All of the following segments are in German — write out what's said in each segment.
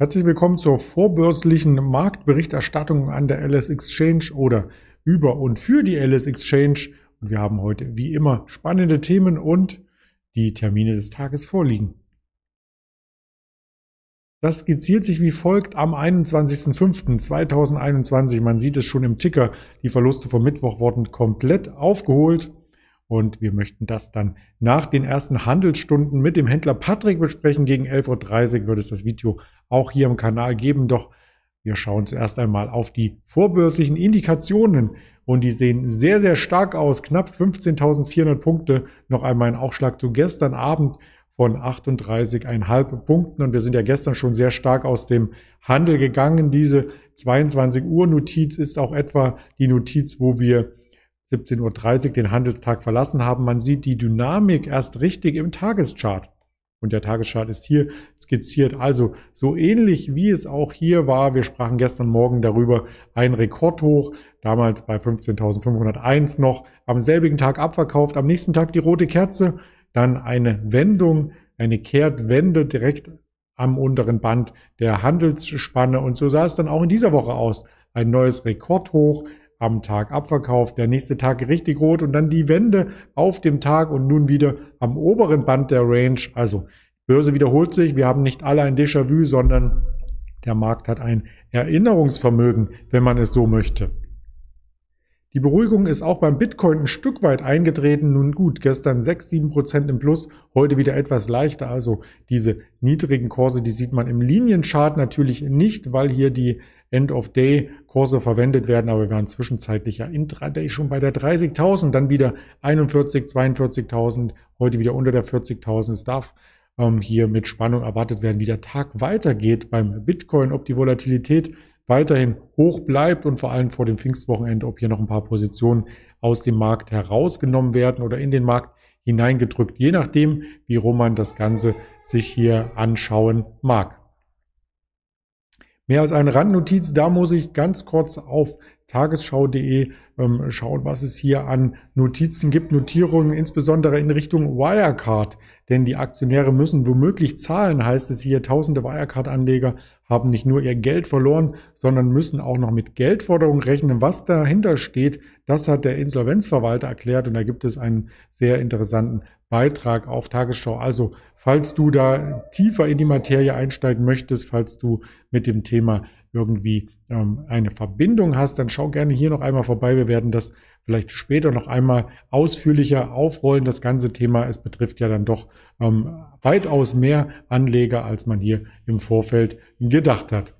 Herzlich willkommen zur vorbörslichen Marktberichterstattung an der LS Exchange oder über und für die LS Exchange. Und wir haben heute wie immer spannende Themen und die Termine des Tages vorliegen. Das skizziert sich wie folgt am 21.05.2021. Man sieht es schon im Ticker. Die Verluste vom Mittwoch wurden komplett aufgeholt. Und wir möchten das dann nach den ersten Handelsstunden mit dem Händler Patrick besprechen. Gegen 11.30 Uhr wird es das Video auch hier im Kanal geben. Doch wir schauen zuerst einmal auf die vorbörslichen Indikationen. Und die sehen sehr, sehr stark aus. Knapp 15.400 Punkte. Noch einmal ein Aufschlag zu gestern Abend von 38,5 Punkten. Und wir sind ja gestern schon sehr stark aus dem Handel gegangen. Diese 22 Uhr Notiz ist auch etwa die Notiz, wo wir 17.30 Uhr den Handelstag verlassen haben. Man sieht die Dynamik erst richtig im Tageschart. Und der Tageschart ist hier skizziert. Also so ähnlich wie es auch hier war. Wir sprachen gestern Morgen darüber. Ein Rekordhoch, damals bei 15.501 noch. Am selbigen Tag abverkauft. Am nächsten Tag die rote Kerze. Dann eine Wendung, eine Kehrtwende direkt am unteren Band der Handelsspanne. Und so sah es dann auch in dieser Woche aus. Ein neues Rekordhoch, am Tag abverkauft, der nächste Tag richtig rot und dann die Wende auf dem Tag und nun wieder am oberen Band der Range. Also Börse wiederholt sich, wir haben nicht alle ein Déjà-vu, sondern der Markt hat ein Erinnerungsvermögen, wenn man es so möchte. Die Beruhigung ist auch beim Bitcoin ein Stück weit eingetreten. Nun gut, gestern 6, 7 Prozent im Plus, heute wieder etwas leichter. Also diese niedrigen Kurse, die sieht man im Linienchart natürlich nicht, weil hier die End-of-Day-Kurse verwendet werden. Aber wir waren zwischenzeitlich ja intraday schon bei der 30.000, dann wieder 41, 42.000, heute wieder unter der 40.000. Es darf ähm, hier mit Spannung erwartet werden, wie der Tag weitergeht beim Bitcoin, ob die Volatilität weiterhin hoch bleibt und vor allem vor dem Pfingstwochenende, ob hier noch ein paar Positionen aus dem Markt herausgenommen werden oder in den Markt hineingedrückt, je nachdem, wie Roman das Ganze sich hier anschauen mag. Mehr als eine Randnotiz, da muss ich ganz kurz auf tagesschau.de ähm, schauen, was es hier an Notizen gibt, Notierungen, insbesondere in Richtung Wirecard. Denn die Aktionäre müssen womöglich zahlen, heißt es hier. Tausende Wirecard-Anleger haben nicht nur ihr Geld verloren, sondern müssen auch noch mit Geldforderungen rechnen. Was dahinter steht, das hat der Insolvenzverwalter erklärt und da gibt es einen sehr interessanten Beitrag auf Tagesschau. Also, falls du da tiefer in die Materie einsteigen möchtest, falls du mit dem Thema irgendwie ähm, eine Verbindung hast, dann schau gerne hier noch einmal vorbei. Wir werden das vielleicht später noch einmal ausführlicher aufrollen. Das ganze Thema, es betrifft ja dann doch ähm, weitaus mehr Anleger, als man hier im Vorfeld gedacht hat.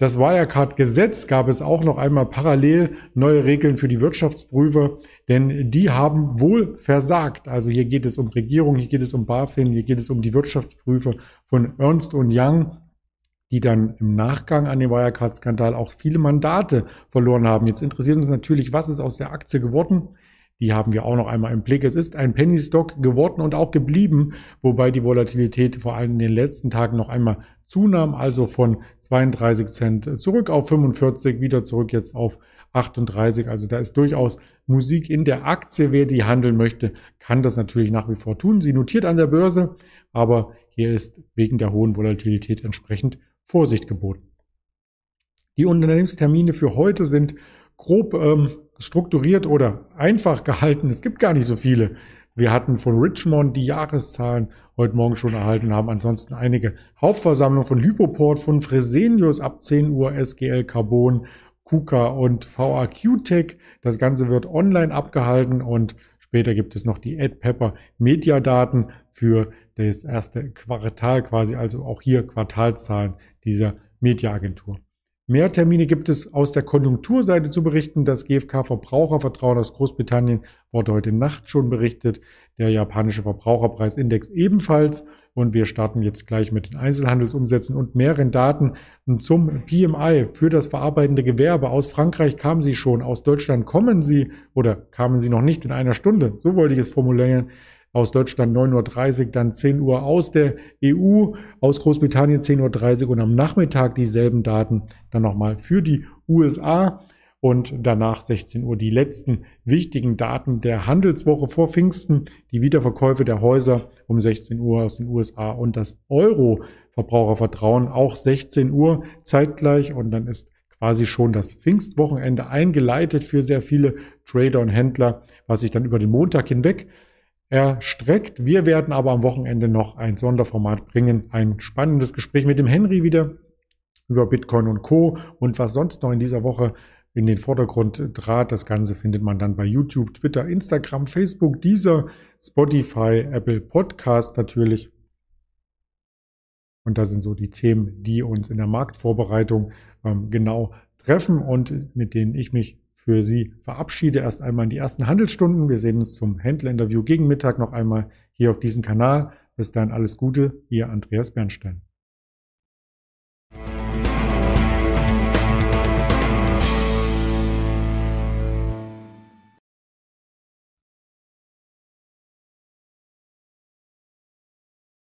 Das Wirecard-Gesetz gab es auch noch einmal parallel neue Regeln für die Wirtschaftsprüfer, denn die haben wohl versagt. Also hier geht es um Regierung, hier geht es um BaFin, hier geht es um die Wirtschaftsprüfer von Ernst Young die dann im Nachgang an den Wirecard-Skandal auch viele Mandate verloren haben. Jetzt interessiert uns natürlich, was ist aus der Aktie geworden? Die haben wir auch noch einmal im Blick. Es ist ein Penny Stock geworden und auch geblieben, wobei die Volatilität vor allem in den letzten Tagen noch einmal zunahm, also von 32 Cent zurück auf 45, wieder zurück jetzt auf 38. Also da ist durchaus Musik in der Aktie. Wer die handeln möchte, kann das natürlich nach wie vor tun. Sie notiert an der Börse, aber hier ist wegen der hohen Volatilität entsprechend Vorsicht geboten. Die Unternehmenstermine für heute sind grob ähm, strukturiert oder einfach gehalten. Es gibt gar nicht so viele. Wir hatten von Richmond die Jahreszahlen heute Morgen schon erhalten, haben ansonsten einige Hauptversammlungen von Hypoport, von Fresenius ab 10 Uhr, SGL Carbon, KUKA und VAQ Tech. Das Ganze wird online abgehalten und später gibt es noch die AdPepper Mediadaten für das erste Quartal quasi, also auch hier Quartalzahlen dieser Mediaagentur. Mehr Termine gibt es aus der Konjunkturseite zu berichten. Das GfK Verbrauchervertrauen aus Großbritannien wurde heute Nacht schon berichtet. Der japanische Verbraucherpreisindex ebenfalls. Und wir starten jetzt gleich mit den Einzelhandelsumsätzen und mehreren Daten zum PMI für das verarbeitende Gewerbe. Aus Frankreich kamen Sie schon, aus Deutschland kommen Sie oder kamen Sie noch nicht in einer Stunde. So wollte ich es formulieren aus Deutschland 9.30 Uhr, dann 10 Uhr aus der EU, aus Großbritannien 10.30 Uhr und am Nachmittag dieselben Daten dann nochmal für die USA. und danach 16 Uhr die letzten wichtigen Daten der Handelswoche vor Pfingsten, die Wiederverkäufe der Häuser um 16 Uhr aus den USA und das Euro-Verbrauchervertrauen auch 16 Uhr zeitgleich. Und dann ist quasi schon das Pfingstwochenende eingeleitet für sehr viele Trader und Händler, was sich dann über den Montag hinweg erstreckt. Wir werden aber am Wochenende noch ein Sonderformat bringen, ein spannendes Gespräch mit dem Henry wieder über Bitcoin und Co. und was sonst noch in dieser Woche in den Vordergrund trat. Das Ganze findet man dann bei YouTube, Twitter, Instagram, Facebook, dieser Spotify, Apple Podcast natürlich. Und das sind so die Themen, die uns in der Marktvorbereitung ähm, genau treffen und mit denen ich mich für Sie verabschiede. Erst einmal in die ersten Handelsstunden. Wir sehen uns zum Händlerinterview gegen Mittag noch einmal hier auf diesem Kanal. Bis dann alles Gute, Ihr Andreas Bernstein.